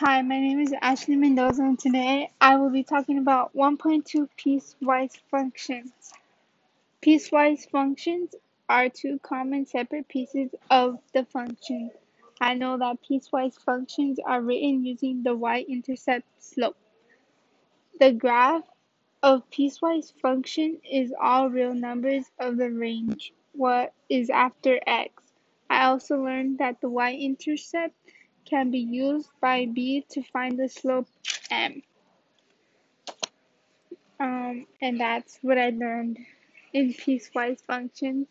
Hi, my name is Ashley Mendoza, and today I will be talking about 1.2 piecewise functions. Piecewise functions are two common separate pieces of the function. I know that piecewise functions are written using the y-intercept slope. The graph of piecewise function is all real numbers of the range what is after x. I also learned that the y-intercept can be used by b to find the slope m. Um, and that's what I learned in piecewise functions.